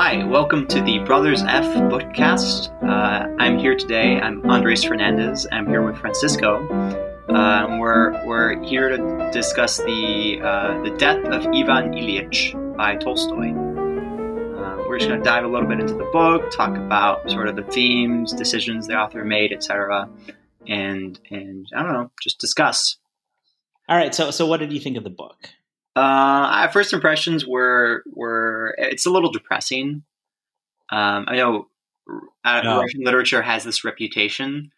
Hi, welcome to the Brothers F Bookcast. Uh, I'm here today. I'm Andres Fernandez. I'm here with Francisco. Uh, we're, we're here to discuss the, uh, the death of Ivan Ilyich by Tolstoy. Uh, we're just going to dive a little bit into the book, talk about sort of the themes, decisions the author made, etc., and and I don't know, just discuss. All right. So so what did you think of the book? Uh, first impressions were were it's a little depressing. Um, I know uh, no. Russian literature has this reputation,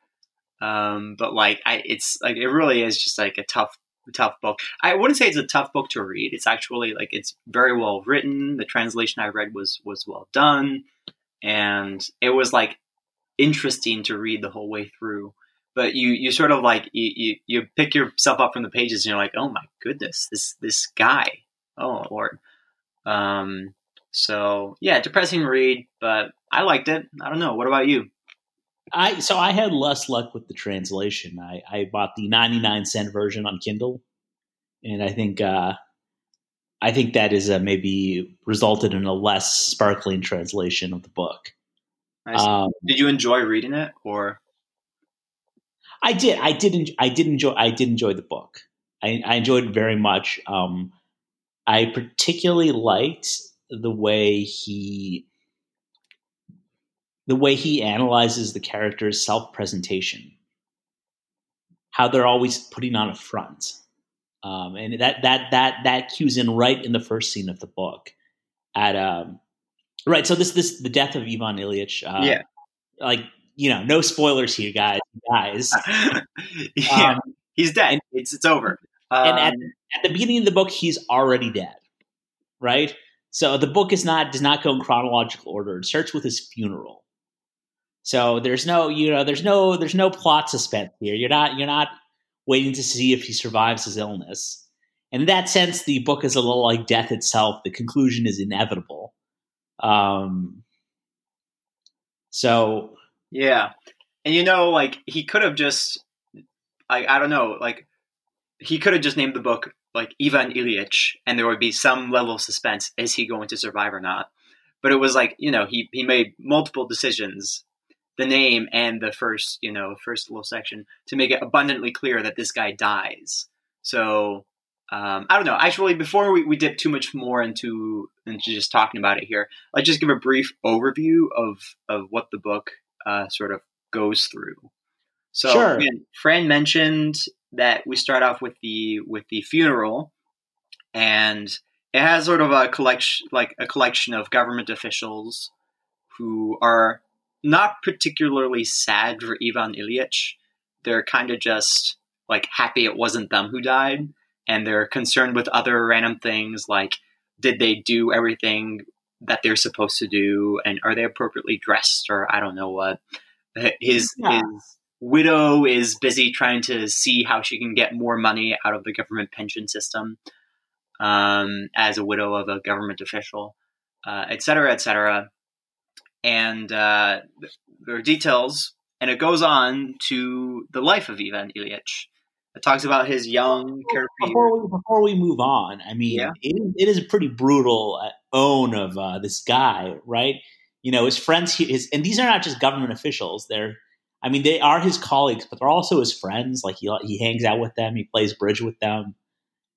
um, but like I, it's like it really is just like a tough tough book. I wouldn't say it's a tough book to read. It's actually like it's very well written. The translation I read was was well done, and it was like interesting to read the whole way through but you you sort of like you, you, you pick yourself up from the pages and you're like, oh my goodness, this this guy, oh lord. Um, so yeah, depressing read, but I liked it. I don't know. What about you? I so I had less luck with the translation. I, I bought the 99 cent version on Kindle, and I think uh, I think that is a, maybe resulted in a less sparkling translation of the book. Um, Did you enjoy reading it, or I did. I did. I did enjoy. I did enjoy the book. I, I enjoyed it very much. Um, I particularly liked the way he, the way he analyzes the character's self presentation. How they're always putting on a front, um, and that that that that cues in right in the first scene of the book. At um, right, so this this the death of Ivan Ilyich. Uh, yeah, like you know, no spoilers here, guys. Guys, yeah, um, he's dead. And, it's it's over. Um, and at, um, at, the beginning of the book, he's already dead, right? So the book is not does not go in chronological order. It starts with his funeral. So there's no, you know, there's no there's no plot suspense here. You're not you're not waiting to see if he survives his illness. And in that sense, the book is a little like death itself. The conclusion is inevitable. Um, so yeah. And you know, like he could have just like I don't know, like he could have just named the book like Ivan Ilyich and there would be some level of suspense. Is he going to survive or not? But it was like, you know, he, he made multiple decisions, the name and the first, you know, first little section to make it abundantly clear that this guy dies. So um, I don't know. Actually, before we, we dip too much more into into just talking about it here, let's just give a brief overview of of what the book uh, sort of goes through. So sure. again, Fran mentioned that we start off with the with the funeral, and it has sort of a collection like a collection of government officials who are not particularly sad for Ivan Ilyich. They're kind of just like happy it wasn't them who died, and they're concerned with other random things like did they do everything that they're supposed to do and are they appropriately dressed or I don't know what. His yeah. his widow is busy trying to see how she can get more money out of the government pension system um, as a widow of a government official, uh, et cetera, et cetera. And uh, there are details, and it goes on to the life of Ivan Ilyich. It talks about his young before we, before we move on, I mean, yeah. it, it is a pretty brutal uh, own of uh, this guy, right? You know, his friends, his, and these are not just government officials. They're, I mean, they are his colleagues, but they're also his friends. Like he he hangs out with them, he plays bridge with them.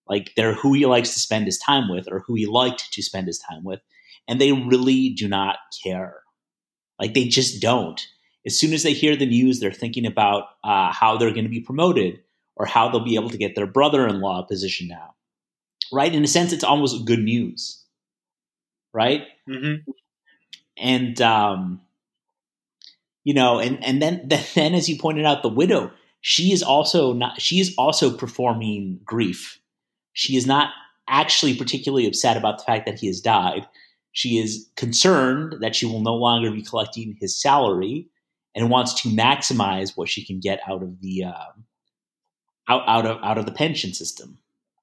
Like they're who he likes to spend his time with, or who he liked to spend his time with, and they really do not care. Like they just don't. As soon as they hear the news, they're thinking about uh, how they're going to be promoted or how they'll be able to get their brother-in-law a position now. Right? In a sense, it's almost good news. Right? Mm-hmm. And um, you know, and and then then as you pointed out, the widow, she is also not. She is also performing grief. She is not actually particularly upset about the fact that he has died. She is concerned that she will no longer be collecting his salary and wants to maximize what she can get out of the um, out, out of out of the pension system.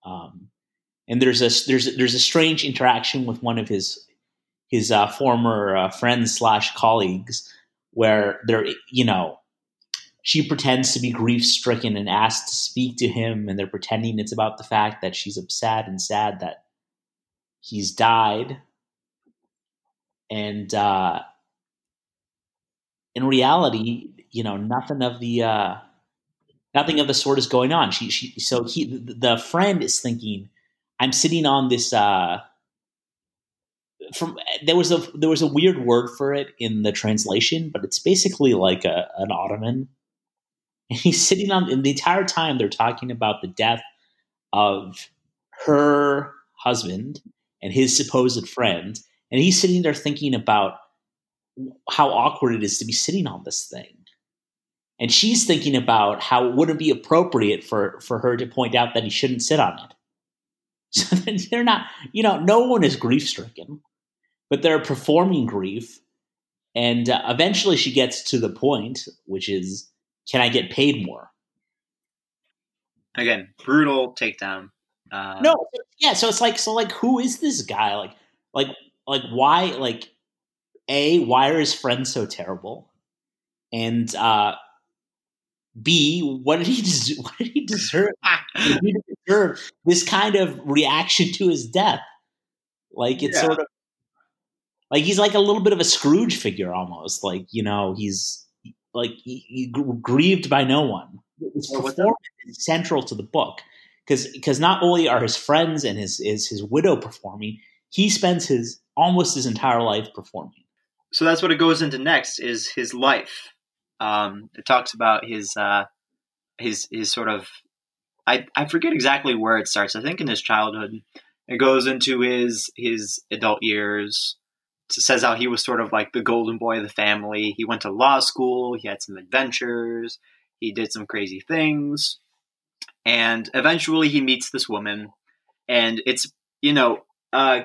Um, and there's a there's there's a strange interaction with one of his his uh, former uh, friends slash colleagues where they're you know she pretends to be grief stricken and asks to speak to him and they're pretending it's about the fact that she's upset and sad that he's died and uh, in reality, you know, nothing of the uh, nothing of the sort is going on. She, she, so he, the friend is thinking, I'm sitting on this. Uh, from there was a there was a weird word for it in the translation, but it's basically like a, an ottoman. And he's sitting on, and the entire time they're talking about the death of her husband and his supposed friend, and he's sitting there thinking about how awkward it is to be sitting on this thing. And she's thinking about how it wouldn't be appropriate for, for her to point out that he shouldn't sit on it. So they're not, you know, no one is grief stricken, but they're performing grief. And uh, eventually she gets to the point, which is, can I get paid more? Again, brutal takedown. Um, no, yeah. So it's like, so like, who is this guy? Like, like, like, why? Like, a, why are his friends so terrible? And uh, B, what did he des- what did he deserve? did he deserve this kind of reaction to his death? Like it's yeah. sort of like he's like a little bit of a Scrooge figure almost. Like you know he's like he, he grieved by no one. His performance is central to the book because because not only are his friends and his is his widow performing, he spends his almost his entire life performing. So that's what it goes into next is his life um, it talks about his uh, his his sort of I, I forget exactly where it starts. I think in his childhood. It goes into his his adult years. It says how he was sort of like the golden boy of the family. He went to law school. He had some adventures. He did some crazy things, and eventually he meets this woman. And it's you know uh,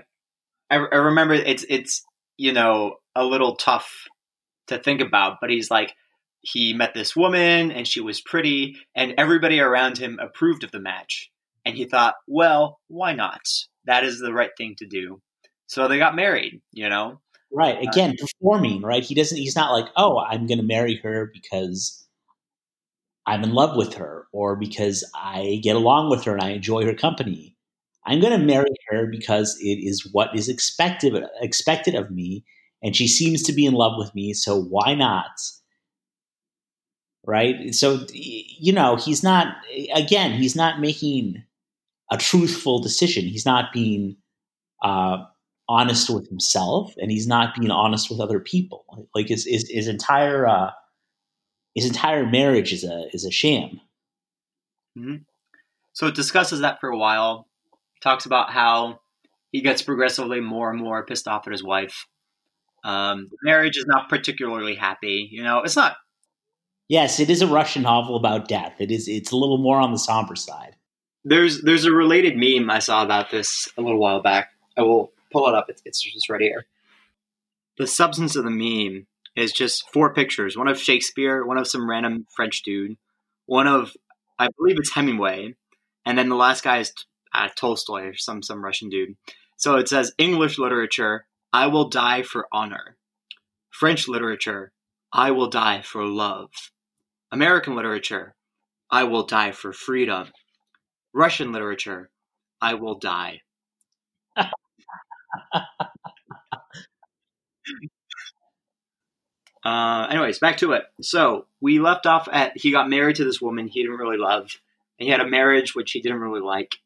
I, I remember it's it's you know a little tough to think about, but he's like he met this woman and she was pretty and everybody around him approved of the match. And he thought well why not? That is the right thing to do. So they got married you know? Right. Uh, again performing right? He doesn't he's not like oh i'm going to marry her because i'm in love with her or because i get along with her and i enjoy her company. I'm going to marry her because it is what is expected expected of me and she seems to be in love with me so why not right? So, you know, he's not, again, he's not making a truthful decision. He's not being uh, honest with himself and he's not being honest with other people. Like his, his, his entire, uh, his entire marriage is a, is a sham. Mm-hmm. So it discusses that for a while. Talks about how he gets progressively more and more pissed off at his wife. Um, marriage is not particularly happy. You know, it's not Yes, it is a Russian novel about death. It is. It's a little more on the somber side. There's there's a related meme I saw about this a little while back. I will pull it up. It's, it's just right here. The substance of the meme is just four pictures: one of Shakespeare, one of some random French dude, one of I believe it's Hemingway, and then the last guy is uh, Tolstoy or some some Russian dude. So it says English literature: I will die for honor. French literature: I will die for love. American literature, I will die for freedom. Russian literature, I will die. uh, anyways, back to it. So we left off at he got married to this woman he didn't really love. And he had a marriage which he didn't really like.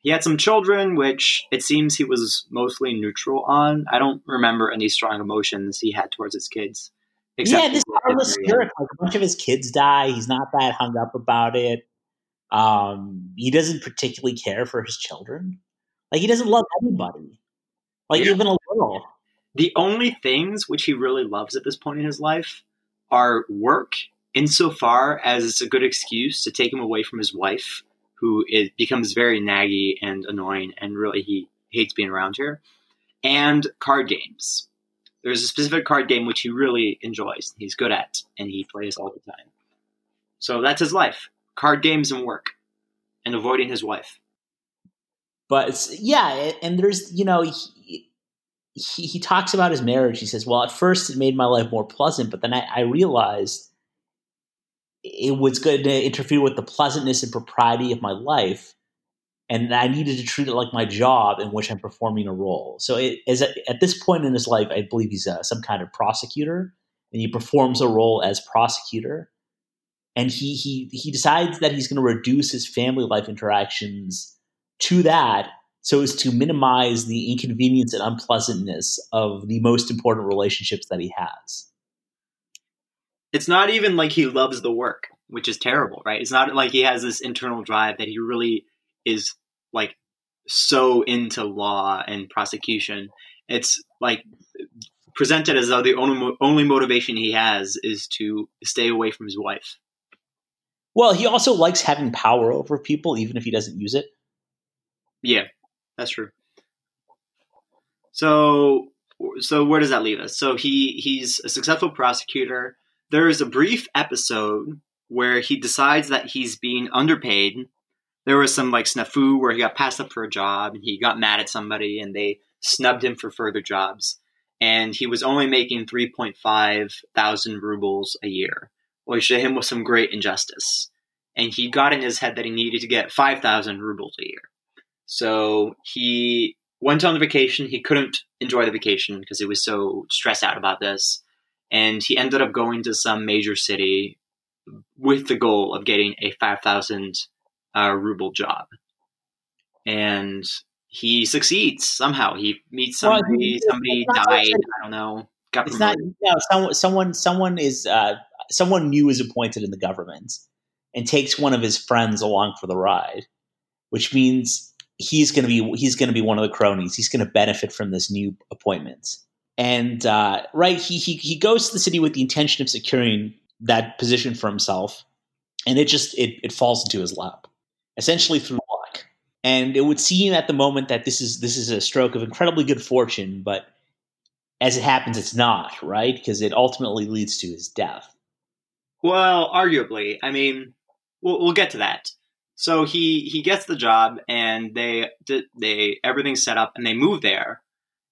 He had some children, which it seems he was mostly neutral on. I don't remember any strong emotions he had towards his kids. Except yeah, this harmless spirit. Like a bunch of his kids die. He's not that hung up about it. Um, he doesn't particularly care for his children. Like he doesn't love anybody. Like yeah. even a little. The only things which he really loves at this point in his life are work, insofar as it's a good excuse to take him away from his wife, who it becomes very naggy and annoying, and really he hates being around her, and card games there's a specific card game which he really enjoys, he's good at, and he plays all the time. So that's his life card games and work, and avoiding his wife. But yeah, and there's, you know, he, he, he, talks about his marriage. He says, Well, at first it made my life more pleasant, but then I, I realized it was going to interfere with the pleasantness and propriety of my life and I needed to treat it like my job in which I'm performing a role. So it is at, at this point in his life, I believe he's a, some kind of prosecutor, and he performs a role as prosecutor. And he he he decides that he's going to reduce his family life interactions to that so as to minimize the inconvenience and unpleasantness of the most important relationships that he has. It's not even like he loves the work, which is terrible, right? It's not like he has this internal drive that he really is like so into law and prosecution. It's like presented as though the only only motivation he has is to stay away from his wife. Well, he also likes having power over people, even if he doesn't use it. Yeah, that's true. So, so where does that leave us? So he he's a successful prosecutor. There is a brief episode where he decides that he's being underpaid there was some like snafu where he got passed up for a job and he got mad at somebody and they snubbed him for further jobs. And he was only making 3.5 thousand rubles a year, which to him was some great injustice. And he got in his head that he needed to get 5,000 rubles a year. So he went on the vacation. He couldn't enjoy the vacation because he was so stressed out about this. And he ended up going to some major city with the goal of getting a 5,000 uh, ruble job, and he succeeds somehow. He meets somebody. Well, somebody died. I don't know. Got it's not. Know, someone. Someone. Someone is. Uh, someone new is appointed in the government, and takes one of his friends along for the ride, which means he's going to be he's going to be one of the cronies. He's going to benefit from this new appointment. And uh, right, he, he he goes to the city with the intention of securing that position for himself, and it just it, it falls into his lap essentially through luck. And it would seem at the moment that this is this is a stroke of incredibly good fortune, but as it happens, it's not right because it ultimately leads to his death. Well, arguably, I mean, we'll, we'll get to that. So he he gets the job, and they they everything's set up, and they move there,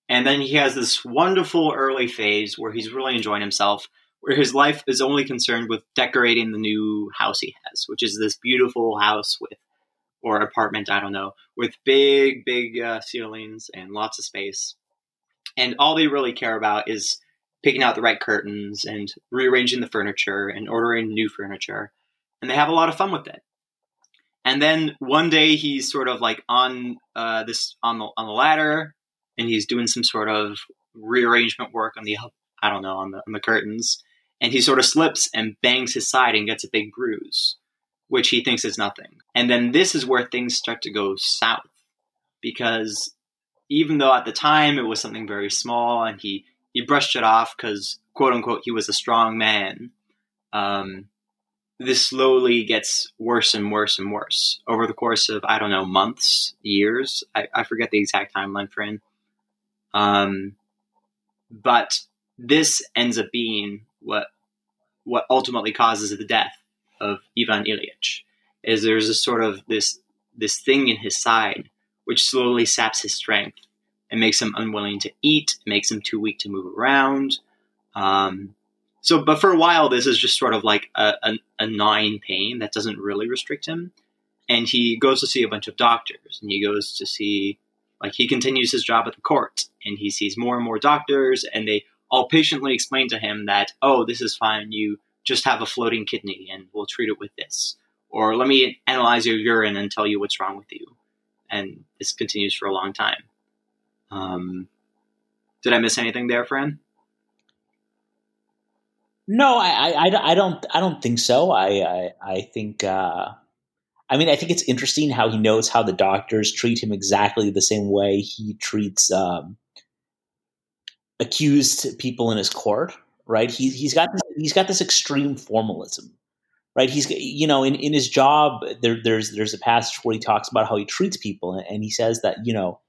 and then he has this wonderful early phase where he's really enjoying himself where his life is only concerned with decorating the new house he has, which is this beautiful house with or apartment, I don't know, with big, big uh, ceilings and lots of space. And all they really care about is picking out the right curtains and rearranging the furniture and ordering new furniture. And they have a lot of fun with it. And then one day he's sort of like on uh, this on the on the ladder, and he's doing some sort of rearrangement work on the I don't know on the on the curtains, and he sort of slips and bangs his side and gets a big bruise which he thinks is nothing. And then this is where things start to go south because even though at the time it was something very small and he, he brushed it off because, quote unquote, he was a strong man, um, this slowly gets worse and worse and worse over the course of, I don't know, months, years. I, I forget the exact timeline frame. Um, but this ends up being what what ultimately causes the death of Ivan Ilyich is there's a sort of this this thing in his side which slowly saps his strength and makes him unwilling to eat, makes him too weak to move around. Um, so, but for a while, this is just sort of like a, a, a gnawing pain that doesn't really restrict him. And he goes to see a bunch of doctors, and he goes to see, like, he continues his job at the court, and he sees more and more doctors, and they all patiently explain to him that, oh, this is fine. You just have a floating kidney and we'll treat it with this. Or let me analyze your urine and tell you what's wrong with you. And this continues for a long time. Um, did I miss anything there, Fran? No, I, I, I don't I don't think so. I I, I think uh, I mean I think it's interesting how he knows how the doctors treat him exactly the same way he treats um, accused people in his court right? He, he's got this, he's got this extreme formalism, right? He's you know in, in his job there, there's there's a passage where he talks about how he treats people, and he says that you know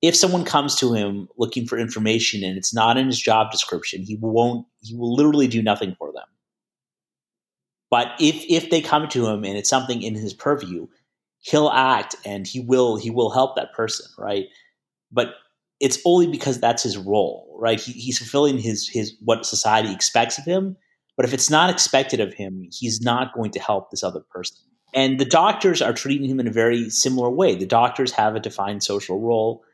if someone comes to him looking for information and it's not in his job description, he won't he will literally do nothing for them. But if if they come to him and it's something in his purview, he'll act and he will he will help that person, right? But it's only because that's his role, right? He, he's fulfilling his his what society expects of him. But if it's not expected of him, he's not going to help this other person. And the doctors are treating him in a very similar way. The doctors have a defined social role,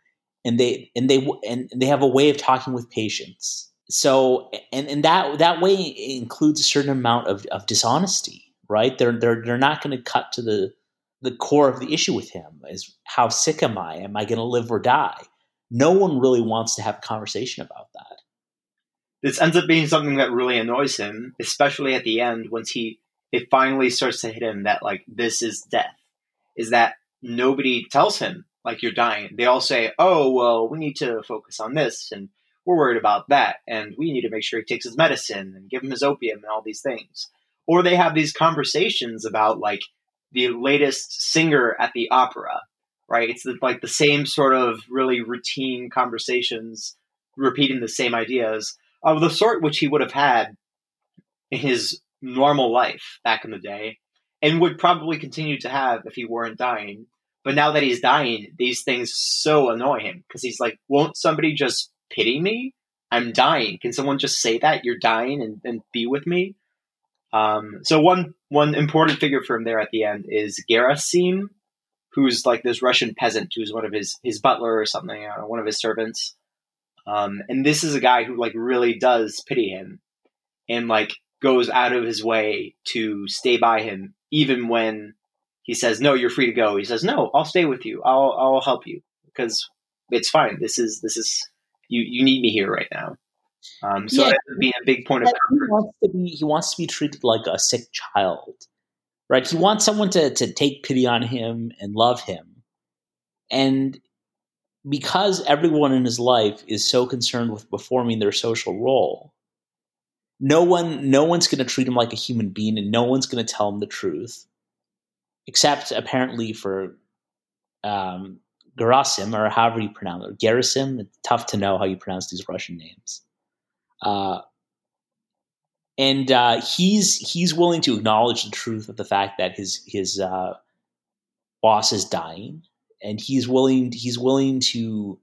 and they and they and they have a way of talking with patients. So and and that that way includes a certain amount of, of dishonesty, right? They're they're they're not going to cut to the the core of the issue with him is how sick am I? Am I going to live or die? No one really wants to have a conversation about that. This ends up being something that really annoys him, especially at the end once he it finally starts to hit him that like this is death. Is that nobody tells him like you're dying. They all say, "Oh, well, we need to focus on this and we're worried about that and we need to make sure he takes his medicine and give him his opium and all these things." Or they have these conversations about like the latest singer at the opera, right? It's like the same sort of really routine conversations, repeating the same ideas of the sort which he would have had in his normal life back in the day and would probably continue to have if he weren't dying. But now that he's dying, these things so annoy him because he's like, won't somebody just pity me? I'm dying. Can someone just say that you're dying and, and be with me? Um, so one one important figure for him there at the end is Gerasim, who's like this Russian peasant who's one of his his butler or something, one of his servants. Um, and this is a guy who like really does pity him and like goes out of his way to stay by him, even when he says, "No, you're free to go." He says, "No, I'll stay with you. I'll I'll help you because it's fine. This is this is you you need me here right now." Um, so yeah, being a big point of he wants to be he wants to be treated like a sick child, right? He wants someone to to take pity on him and love him, and because everyone in his life is so concerned with performing their social role, no one no one's going to treat him like a human being, and no one's going to tell him the truth, except apparently for um, Gerasim or however you pronounce it, Gerasim. It's tough to know how you pronounce these Russian names. Uh, and uh, he's he's willing to acknowledge the truth of the fact that his his uh, boss is dying, and he's willing he's willing to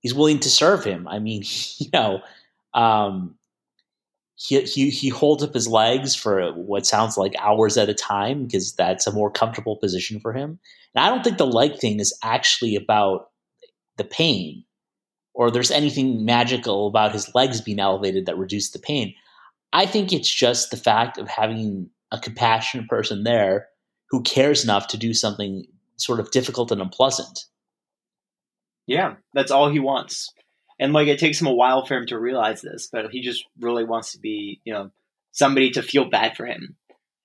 he's willing to serve him. I mean, you know, um, he, he he holds up his legs for what sounds like hours at a time because that's a more comfortable position for him. And I don't think the leg thing is actually about the pain or there's anything magical about his legs being elevated that reduced the pain. I think it's just the fact of having a compassionate person there who cares enough to do something sort of difficult and unpleasant. Yeah, that's all he wants. And like it takes him a while for him to realize this, but he just really wants to be, you know, somebody to feel bad for him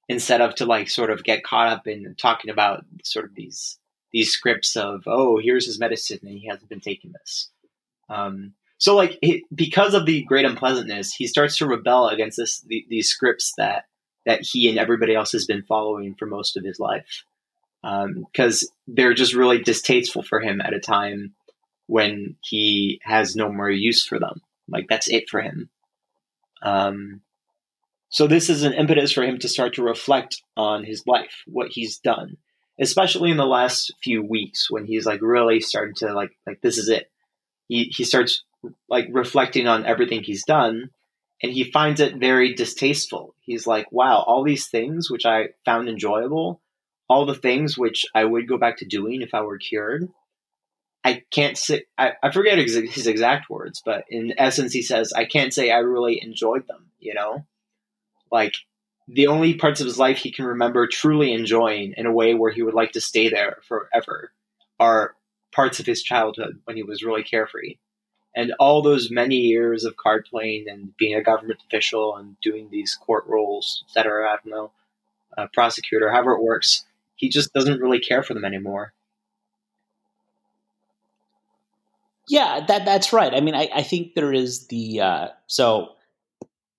instead of to like sort of get caught up in talking about sort of these these scripts of, oh, here's his medicine and he hasn't been taking this. Um, so like it, because of the great unpleasantness, he starts to rebel against this the, these scripts that that he and everybody else has been following for most of his life because um, they're just really distasteful for him at a time when he has no more use for them. Like that's it for him. Um, so this is an impetus for him to start to reflect on his life, what he's done, especially in the last few weeks when he's like really starting to like like this is it he, he starts like reflecting on everything he's done and he finds it very distasteful. He's like, wow, all these things which I found enjoyable, all the things which I would go back to doing if I were cured. I can't say, I, I forget ex- his exact words, but in essence, he says, I can't say I really enjoyed them, you know? Like, the only parts of his life he can remember truly enjoying in a way where he would like to stay there forever are parts of his childhood when he was really carefree. And all those many years of card playing and being a government official and doing these court roles, etc. I don't know, prosecutor, however it works, he just doesn't really care for them anymore. Yeah, that that's right. I mean, I, I think there is the uh, so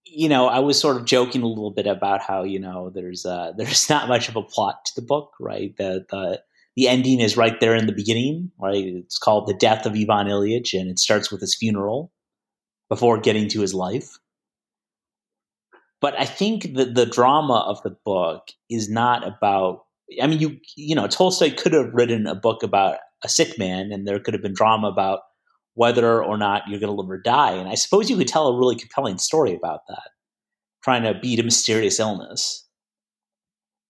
you know I was sort of joking a little bit about how you know there's uh, there's not much of a plot to the book, right? The the the ending is right there in the beginning, right? It's called The Death of Ivan Ilyich, and it starts with his funeral before getting to his life. But I think that the drama of the book is not about. I mean, you you know, Tolstoy could have written a book about a sick man, and there could have been drama about whether or not you're going to live or die. And I suppose you could tell a really compelling story about that, trying to beat a mysterious illness.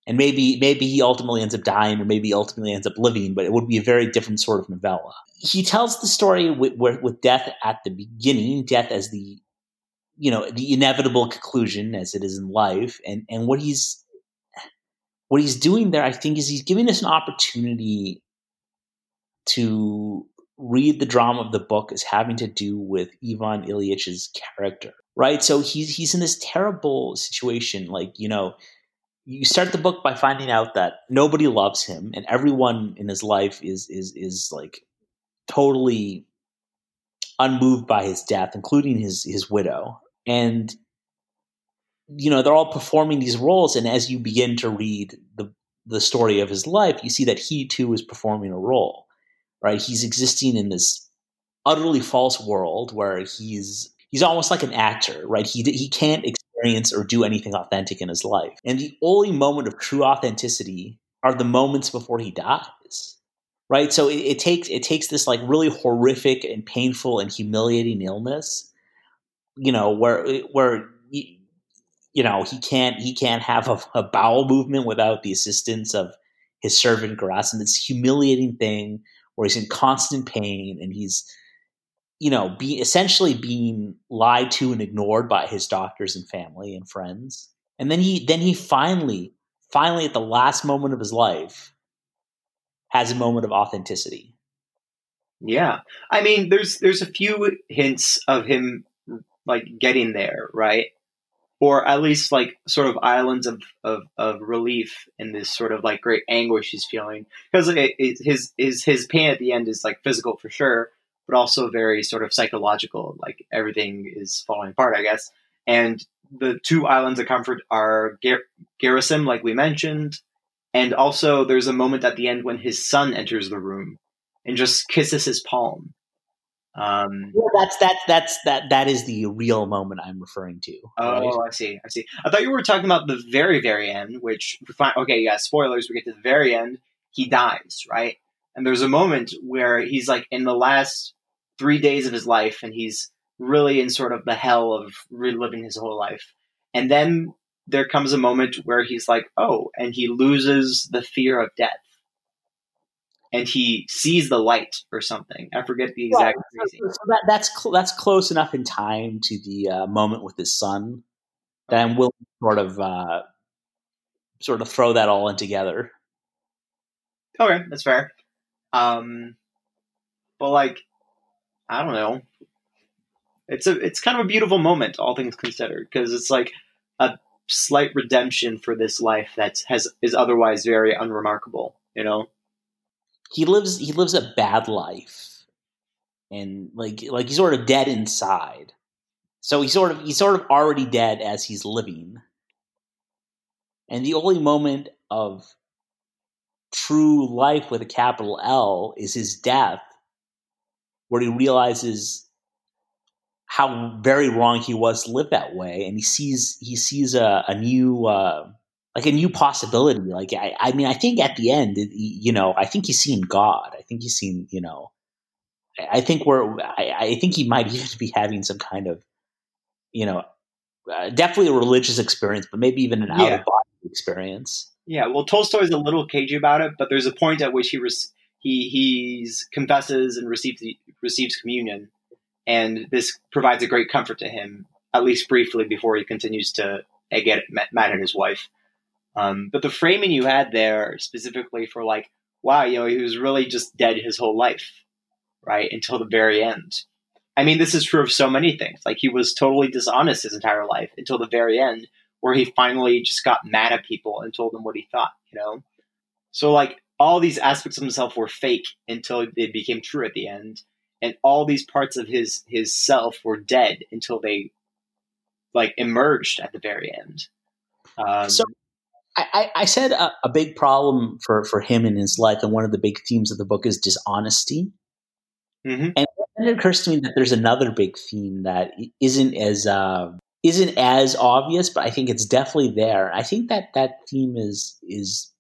and maybe maybe he ultimately ends up dying, or maybe ultimately ends up living, but it would be a very different sort of novella. He tells the story with, with death at the beginning, death as the you know the inevitable conclusion, as it is in life, and and what he's what he's doing there, I think, is he's giving us an opportunity to read the drama of the book as having to do with Ivan Ilyich's character, right? So he's he's in this terrible situation, like you know, you start the book by finding out that nobody loves him, and everyone in his life is is is like totally unmoved by his death, including his his widow, and you know they're all performing these roles, and as you begin to read the the story of his life, you see that he too is performing a role right? He's existing in this utterly false world where he's he's almost like an actor, right? He he can't experience or do anything authentic in his life, and the only moment of true authenticity are the moments before he dies, right? So it, it takes it takes this like really horrific and painful and humiliating illness, you know, where where. You know he can't he can't have a, a bowel movement without the assistance of his servant Gerasim. This humiliating thing where he's in constant pain and he's you know be essentially being lied to and ignored by his doctors and family and friends. And then he then he finally finally at the last moment of his life has a moment of authenticity. Yeah. I mean there's there's a few hints of him like getting there right or at least like sort of islands of, of, of relief in this sort of like great anguish he's feeling. Because his his his pain at the end is like physical for sure but also very sort of psychological like everything is falling apart i guess. And the two islands of comfort are Gerasim, like we mentioned and also there's a moment at the end when his son enters the room and just kisses his palm um, yeah, that's that's that's that that is the real moment I'm referring to. Oh. I see. I see. I thought you were talking about the very very end, which okay, yeah, spoilers. We get to the very end. He dies, right? And there's a moment where he's like in the last three days of his life, and he's really in sort of the hell of reliving his whole life. And then there comes a moment where he's like, oh, and he loses the fear of death and he sees the light or something. I forget the exact right. so, so that, that's cl- that's close enough in time to the uh, moment with his son that I'm willing to sort of uh, sort of throw that all in together. Okay, that's fair. Um, but like, I don't know. It's a it's kind of a beautiful moment, all things considered, because it's like a slight redemption for this life that has is otherwise very unremarkable. You know he lives he lives a bad life. And like like he's sort of dead inside. So he's sort of he's sort of already dead as he's living. And the only moment of true life with a capital L is his death where he realizes how very wrong he was to live that way. And he sees he sees a, a new uh, like a new possibility. Like I, I mean, I think at the end, you know, I think he's seen God. I think he's seen, you know, I think we're, I, I think he might even be having some kind of, you know, uh, definitely a religious experience, but maybe even an out of body experience. Yeah, well, Tolstoy's a little cagey about it, but there's a point at which he res- he he's confesses and receives receives communion, and this provides a great comfort to him, at least briefly, before he continues to get mad at his wife. Um, but the framing you had there specifically for like, wow, you know, he was really just dead his whole life, right? Until the very end. I mean, this is true of so many things. Like he was totally dishonest his entire life until the very end, where he finally just got mad at people and told them what he thought, you know? So like all these aspects of himself were fake until they became true at the end. And all these parts of his his self were dead until they like emerged at the very end. Um, so I, I said a, a, big problem for, for him in his life, and one of the big themes of the book is dishonesty. Mm-hmm. And it occurs to me that there's another big theme that isn't as uh, isn't as obvious, but I think it's definitely there. I think that that theme is is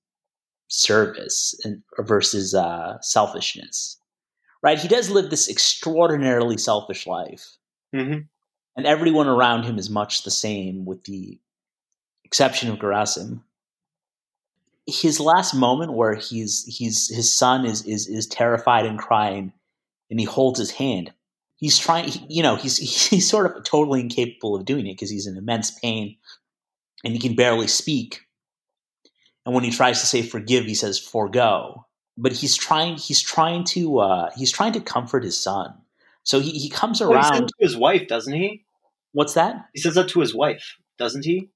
service and versus uh, selfishness. Right? He does live this extraordinarily selfish life, mm-hmm. and everyone around him is much the same, with the exception of Gerasim his last moment where he's he's his son is is is terrified and crying, and he holds his hand. He's trying, you know, he's he's sort of totally incapable of doing it because he's in immense pain, and he can barely speak. And when he tries to say forgive, he says forego. But he's trying he's trying to uh, he's trying to comfort his son. So he, he comes Well, he says around. to his wife, doesn't he? What's that? He says that to his wife, doesn't he?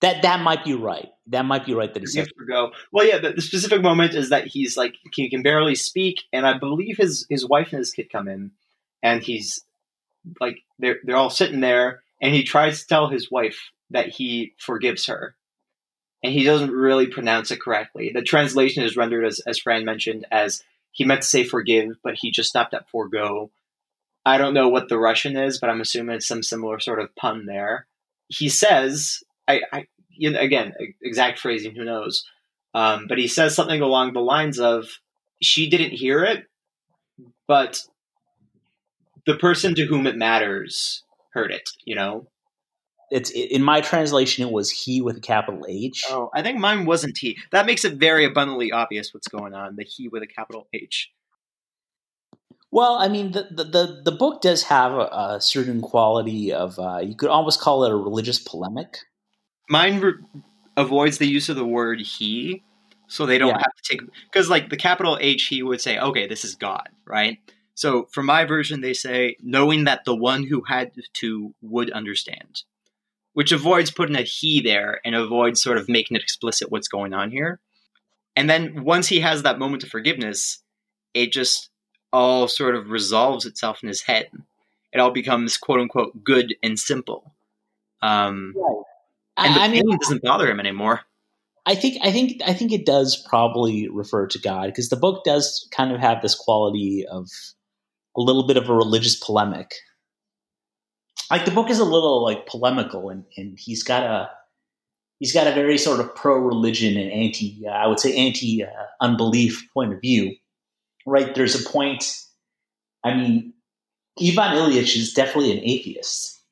That that might be right. That might be right that he says. forgo. Well, yeah. The, the specific moment is that he's like he can barely speak, and I believe his his wife and his kid come in, and he's like they're they're all sitting there, and he tries to tell his wife that he forgives her, and he doesn't really pronounce it correctly. The translation is rendered as as Fran mentioned as he meant to say forgive, but he just stopped at forgo. I don't know what the Russian is, but I'm assuming it's some similar sort of pun there. He says, I, I you know, again, exact phrasing, who knows? Um, but he says something along the lines of, "She didn't hear it, but the person to whom it matters heard it." You know? It's in my translation. It was he with a capital H. Oh, I think mine wasn't he. That makes it very abundantly obvious what's going on. The he with a capital H. Well, I mean, the the the, book does have a, a certain quality of uh, you could almost call it a religious polemic. Mine re- avoids the use of the word he, so they don't Yeah. have to take because like the capital H, he would say, "Okay, this is God," right? So for my version, they say, "Knowing that the one who had to would understand," which avoids putting a he there and avoids sort of making it explicit what's going on here. And then once he has that moment of forgiveness, it just all sort of resolves itself in his head. It all becomes quote unquote good and simple. Um, and the I, I mean, pain doesn't bother him anymore. I think I think I think it does probably refer to God because the book does kind of have this quality of a little bit of a religious polemic. Like the book is a little like polemical, and, and he's got a he's got a very sort of pro religion and anti uh, I would say anti uh, unbelief point of view. Right? There's a point. I mean, Ivan Ilyich is definitely an atheist.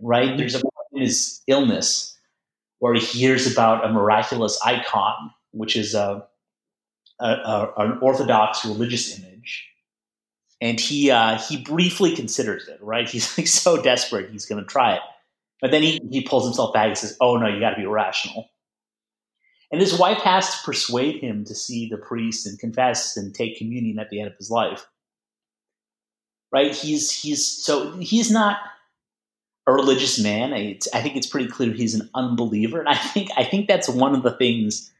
Right? There's a point in his illness where he hears about a miraculous icon, which is a, a, a an Orthodox religious image, and he uh, he briefly considers it. Right, he's like so desperate he's going to try it, but then he he pulls himself back and says, "Oh no, you got to be rational." And his wife has to persuade him to see the priest and confess and take communion at the end of his life. Right? He's he's so he's not a religious man. It's, I think it's pretty clear he's an unbeliever, and I think I think that's one of the things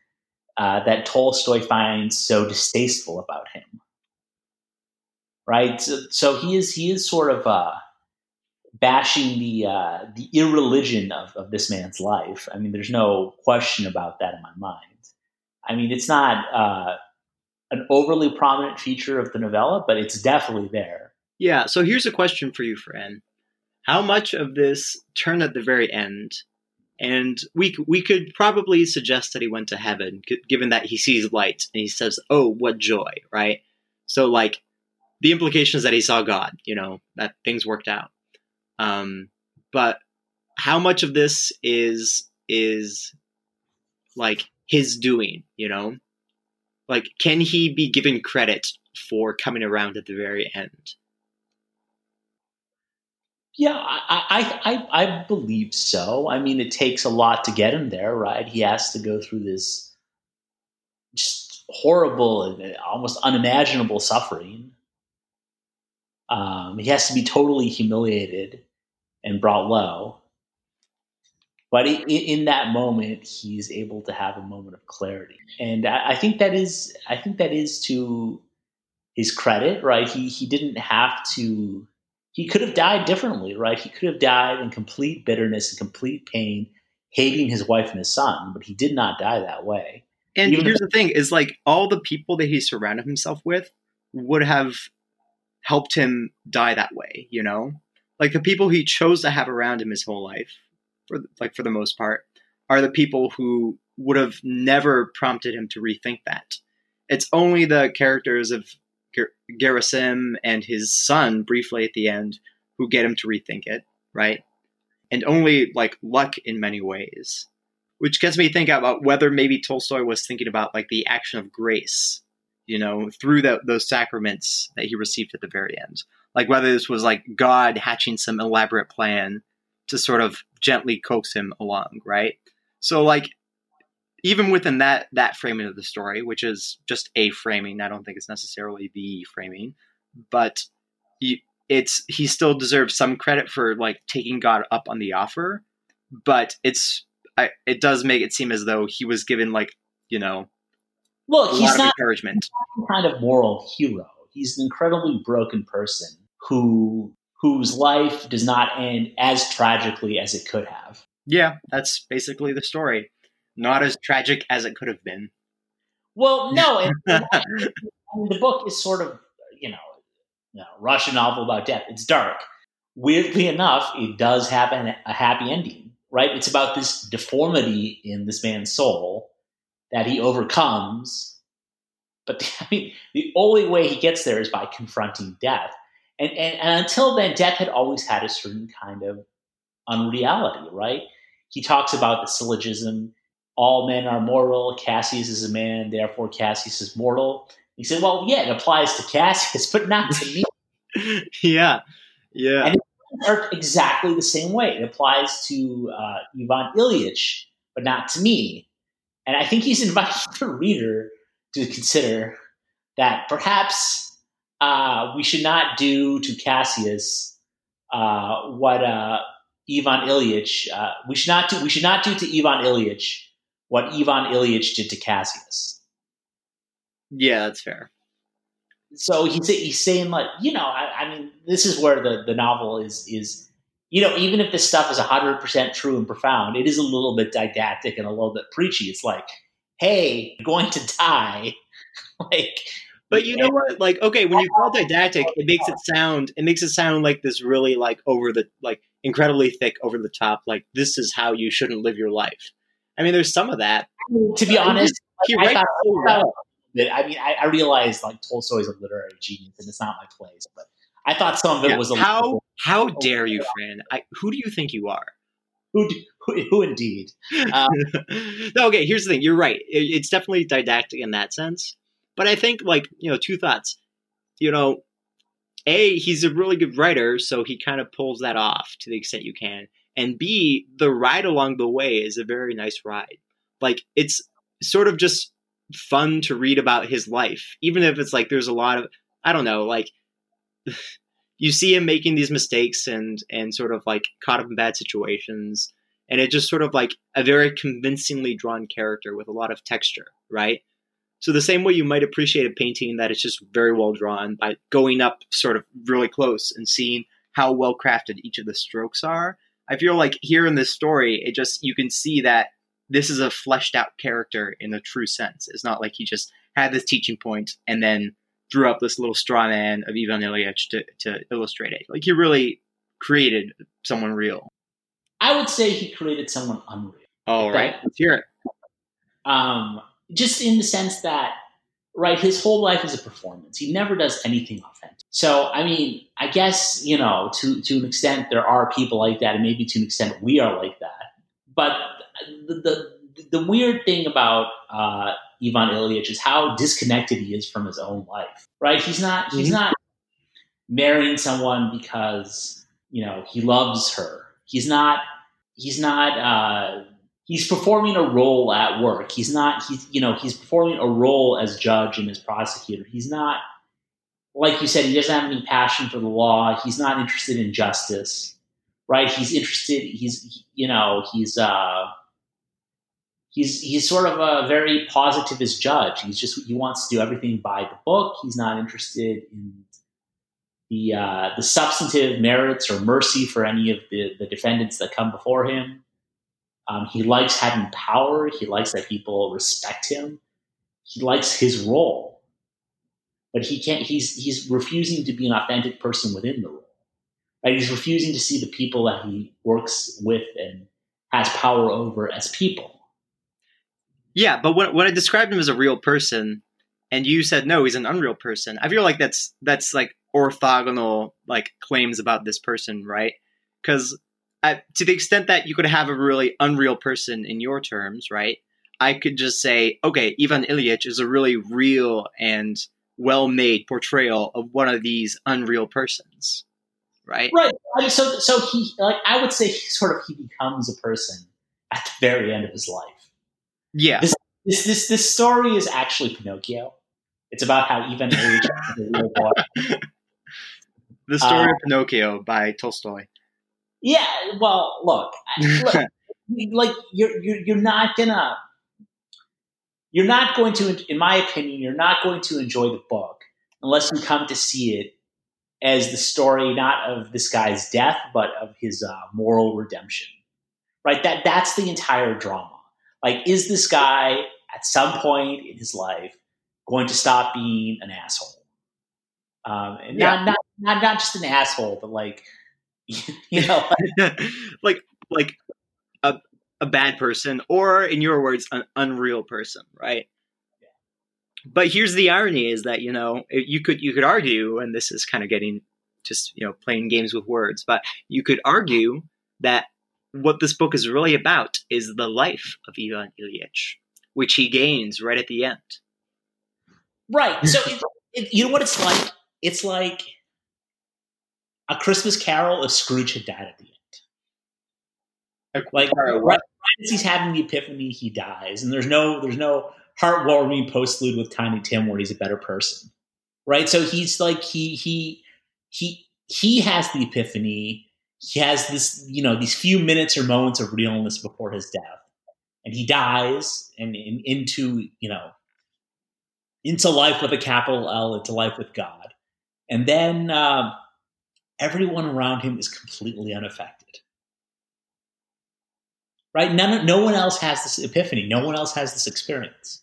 uh, that Tolstoy finds so distasteful about him. Right, so, so he is he is sort of uh, bashing the uh, the irreligion of, of this man's life. I mean, there's no question about that in my mind. I mean, it's not uh, an overly prominent feature of the novella, but it's definitely there. Yeah. So here's a question for you, Fran. How much of this turned at the very end? And we we could probably suggest that he went to heaven, given that he sees light and he says, "Oh, what joy!" Right? So, like, the implication is that he saw God. You know that things worked out. Um, but how much of this is is like his doing? You know, like, can he be given credit for coming around at the very end? Yeah, I, I, I, I believe so. I mean, it takes a lot to get him there, right? He has to go through this just horrible and almost unimaginable suffering. Um, he has to be totally humiliated and brought low. But in that moment, he's able to have a moment of clarity, and I, I think that is, I think that is to his credit, right? He he didn't have to he could have died differently, right? He could have died in complete bitterness and complete pain, hating his wife and his son, but he did not die that way. And Even here's the thing: is like all the people that he surrounded himself with would have helped him die that way. You know, like the people he chose to have around him his whole life, for like for the most part, are the people who would have never prompted him to rethink that. It's only the characters of Ger- Gerasim and his son, briefly at the end, who get him to rethink it, right? And only like luck in many ways. which gets me thinking about whether maybe Tolstoy was thinking about like the action of grace, you know, through the, those sacraments that he received at the very end. Like whether this was like God hatching some elaborate plan to sort of gently coax him along, right? So like even within that that framing of the story, which is just a framing, I don't think it's necessarily the framing, but it's he still deserves some credit for like taking God up on the offer, but it's I, it does make it seem as though he was given like you know, look, he's not encouragement, kind of moral hero. He's an incredibly broken person who whose life does not end as tragically as it could have. Yeah, that's basically the story. Not as tragic as it could have been. Well, no, and, and I mean, the book is sort of you know you know, Russian novel about death. It's dark. Weirdly enough, it does have an, a happy ending, right? It's about this deformity in this man's soul that he overcomes. But the, I mean, the only way he gets there is by confronting death. And, and, and until then, death had always had a certain kind of unreality, right? He talks about the syllogism all men are mortal. Cassius is a man, therefore Cassius is mortal. He said, well, yeah, it applies to Cassius, but not to me. yeah, yeah. And it are exactly the same way. It applies to uh, Ivan Ilyich, but not to me. And I think he's inviting the reader to consider that perhaps uh, we should not do to Cassius uh, what uh, Ivan Ilyich. Uh, we should not do. We should not do to Ivan Ilyich what Ivan Ilyich did to Cassius. Yeah, that's fair. So he's he's saying like you know I, I mean this is where the the novel is is you know even if this stuff is hundred percent true and profound, it is a little bit didactic and a little bit preachy. It's like, hey, you're going to die, like. But you know what? Like, okay, when you call didactic, it makes it sound it makes it sound like this really like over the like incredibly thick, over the top. Like this is how you shouldn't live your life. I mean, there's some of that. To be honest, writes so well that I mean, I, I realize like Tolstoy is a literary genius, and it's not my place, but I thought some of it yeah, was a how little, how dare you, Fran? I, who do you think you are? Who, who, who indeed? Um, no, okay. Here's the thing. You're right. It, it's definitely didactic in that sense, but I think like you know, two thoughts. You know, a he's a really good writer, so he kind of pulls that off to the extent you can, and b the ride along the way is a very nice ride. Like it's sort of just fun to read about his life, even if it's like there's a lot of I don't know, like you see him making these mistakes and and sort of like caught up in bad situations, and it just sort of like a very convincingly drawn character with a lot of texture, right? So the same way you might appreciate a painting that is just very well drawn by going up sort of really close and seeing how well crafted each of the strokes are. I feel like here in this story, it just you can see that this is a fleshed out character in a true sense. It's not like he just had this teaching point and then drew up this little straw man of Ivan Ilyich to, to illustrate it. Like he really created someone real. I would say he created someone unreal. Oh, right. Let's hear it. Um, just in the sense that, right, his whole life is a performance. He never does anything authentic. So, I mean, I guess, you know, to, to an extent, there are people like that, and maybe to an extent, we are like that. But the, the, the weird thing about uh, Ivan Ilyich is how disconnected he is from his own life. Right? He's not. Mm-hmm. He's not marrying someone because you know he loves her. He's not. He's not. Uh, he's performing a role at work. He's not. He's you know he's performing a role as judge and as prosecutor. He's not. Like you said, he doesn't have any passion for the law. He's not interested in justice, right? He's interested. He's you know he's uh, he's he's sort of a very positivist judge. He's just he wants to do everything by the book. He's not interested in the uh, the substantive merits or mercy for any of the, the defendants that come before him. Um, he likes having power. He likes that people respect him. He likes his role, but he can't. He's he's refusing to be an authentic person within the role. Right? He's refusing to see the people that he works with and has power over as people. Yeah, but when, when I described him as a real person, and you said no, he's an unreal person, I feel like that's that's like orthogonal like claims about this person, right? Because to the extent that you could have a really unreal person in your terms, right? I could just say, okay, Ivan Ilyich is a really real and well-made portrayal of one of these unreal persons, right? Right. I mean, so so he like I would say he sort of he becomes a person at the very end of his life. Yeah. This this this, this story is actually Pinocchio. It's about how Ivan is a real boy. The story Uh, of Pinocchio by Tolstoy. Yeah. Well, look, I- look like you're you're you're not gonna you're not going to in my opinion you're not going to enjoy the book unless you come to see it as the story not of this guy's death but of his uh, moral redemption. Right? That that's the entire drama. Like is this guy at some point in his life going to stop being an asshole? Um, and Yeah. not, not not not just an asshole but like you know like like a a bad person, or in your words, an unreal person, right? But here's the irony: is that you know you could you could argue, and this is kind of getting just you know playing games with words, but you could argue that what this book is really about is the life of Ivan Ilyich, which he gains right at the end. Right. So it, it, you know what it's like? It's like a Christmas Carol if Scrooge had died at the end. Like right, right as he's having the epiphany, he dies, and there's no there's no heartwarming postlude with Tiny Tim where he's a better person. Right. So he's like he he he he has the epiphany. He has this you know these few minutes or moments of realness before his death, and he dies and, and into you know into life with a capital L, into life with God. And then um, everyone around him is completely unaffected. Right? None, no one else has this epiphany. No one else has this experience.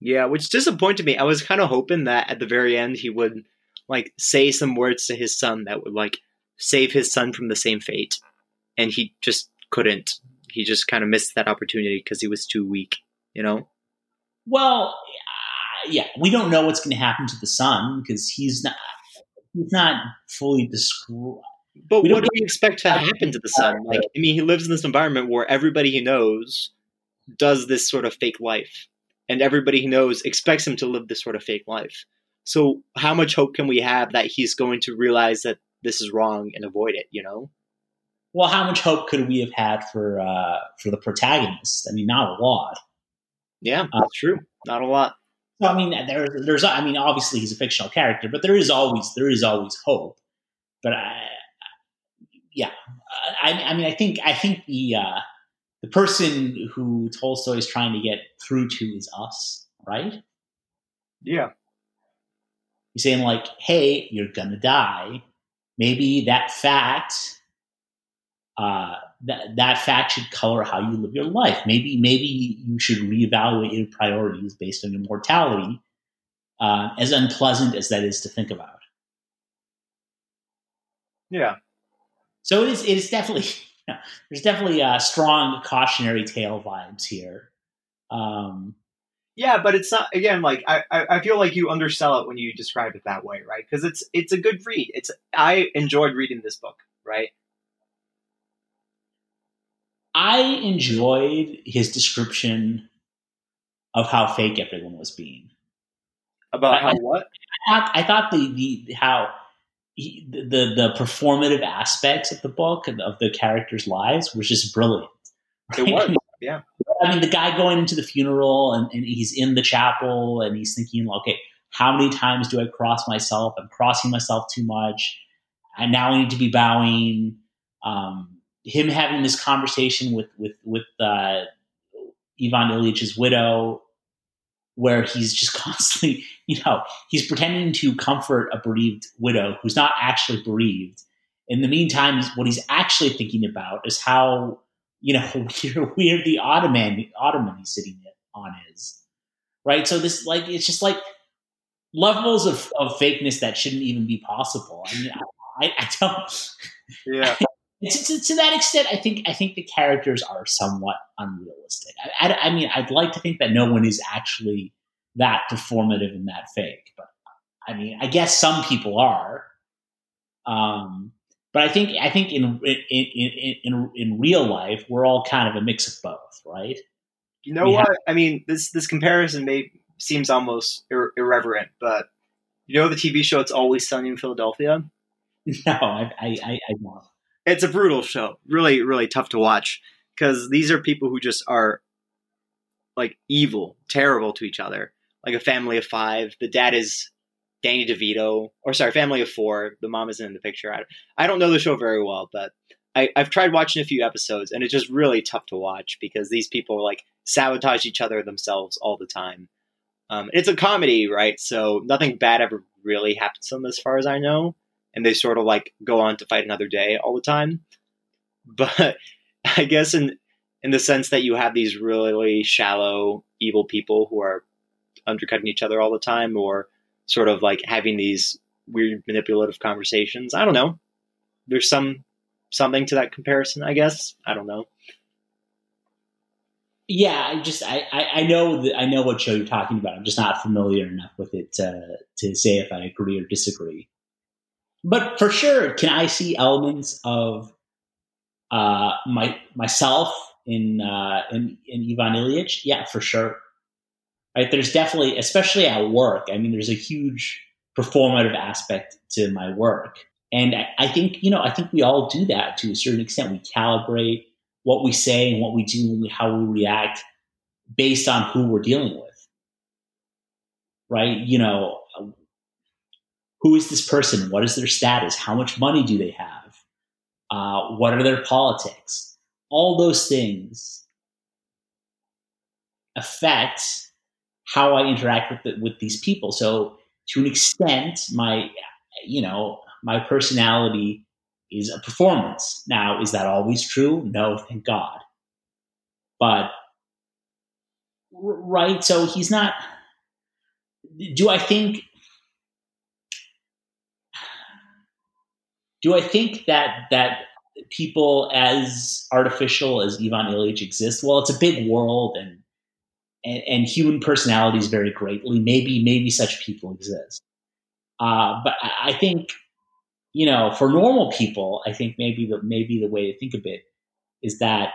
Yeah, which disappointed me. I was kind of hoping that at the very end he would like say some words to his son that would like save his son from the same fate, and he just couldn't. He just kind of missed that opportunity because he was too weak. You know? Well, uh, yeah, we don't know what's going to happen to the son because he's not he's not fully described. But We what don't- we expect to happen to the son? Like, I mean, he lives in this environment where everybody he knows does this sort of fake life, and everybody he knows expects him to live this sort of fake life. So, how much hope can we have that he's going to realize that this is wrong and avoid it? You know? Well, how much hope could we have had for uh, for the protagonist? I mean, not a lot. Yeah, that's true. Not a lot. So, I mean, there, there's, I mean, obviously he's a fictional character, but there is always, there is always hope. But I, yeah, I, I mean, I think, I think the, uh, the person who Tolstoy is trying to get through to is us, right? Yeah. He's saying like, "Hey, you're gonna die." Maybe that fact, uh, that that fact should color how you live your life. Maybe maybe you should reevaluate your priorities based on your mortality, uh, as unpleasant as that is to think about. Yeah. So it is. It is definitely. There's definitely a strong cautionary tale vibes here. Um, Yeah, but it's not again like I, I I feel like you undersell it when you describe it that way, right? Because it's it's a good read. It's I enjoyed reading this book, right? I enjoyed his description of how fake everyone was being. About how I- what? I thought, I thought the, the how he, the the performative aspects of the book and of the characters' lives was just brilliant. It was. Yeah. I mean, the guy going into the funeral and, and he's in the chapel and he's thinking, okay, how many times do I cross myself? I'm crossing myself too much. And now I need to be bowing. Um, him having this conversation with with with uh, Ivan Ilyich's widow, where he's just constantly, you know, he's pretending to comfort a bereaved widow who's not actually bereaved. In the meantime, what he's actually thinking about is how you know weird, weird the ottoman ottoman he's sitting on is right so this like it's just like levels of, of fakeness that shouldn't even be possible i mean i, I don't Yeah. to, to, to that extent i think i think the characters are somewhat unrealistic I, I, I mean i'd like to think that no one is actually that performative and that fake but i mean i guess some people are um but I think I think in in, in in in real life we're all kind of a mix of both, right? You know We what? I mean, this this comparison may seems almost ir- irreverent, but you know the TV show "It's Always Sunny in Philadelphia." No, I I I, I don't. It's a brutal show. Really, really tough to watch because these are people who just are like evil, terrible to each other. Like a family of five. The dad is Danny DeVito, or sorry, family of four. The mom isn't in the picture. I, I don't know the show very well, but I, I've tried watching a few episodes, and it's just really tough to watch because these people like sabotage each other themselves all the time. Um, it's a comedy, right? So nothing bad ever really happens to them, as far as I know, and they sort of like go on to fight another day all the time. But I guess in in the sense that you have these really shallow, evil people who are undercutting each other all the time, or sort of like having these weird manipulative conversations. I don't know. There's some something to that comparison, I guess. I don't know. Yeah, I just I, I, I know that I know what show you're talking about. I'm just not familiar enough with it to to say if I agree or disagree. But for sure, can I see elements of uh, my myself in uh, in, in Ivan Ilyich? Yeah, for sure. Right, there's definitely, especially at work. I mean, there's a huge performative aspect to my work, and I, I think you know, I think we all do that to a certain extent. We calibrate what we say and what we do and how we react based on who we're dealing with. Right? You know, who is this person? What is their status? How much money do they have? Uh, what are their politics? All those things affect how I interact with the, with these people. So, to an extent, my you know my personality is a performance. Now, is that always true? No, thank God. But right, so he's not. Do I think? Do I think that that people as artificial as Ivan Ilyich exist? Well, it's a big world, and and, and human personalities vary greatly. Maybe maybe such people exist, uh, but I, I think you know, for normal people, I think maybe the maybe the way to think of it is that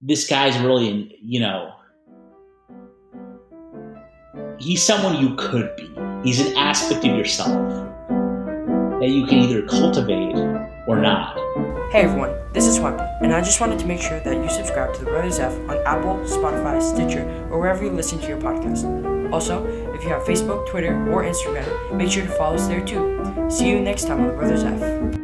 this guy's really, you know, he's someone you could be. He's an aspect of yourself that you can either cultivate or not. Hey everyone, this is Swampy, and I just wanted to make sure that you subscribe to the Brothers F on Apple, Spotify, Stitcher, or wherever you listen to your podcast. Also, if you have Facebook, Twitter, or Instagram, make sure to follow us there too. See you next time on the Brothers F.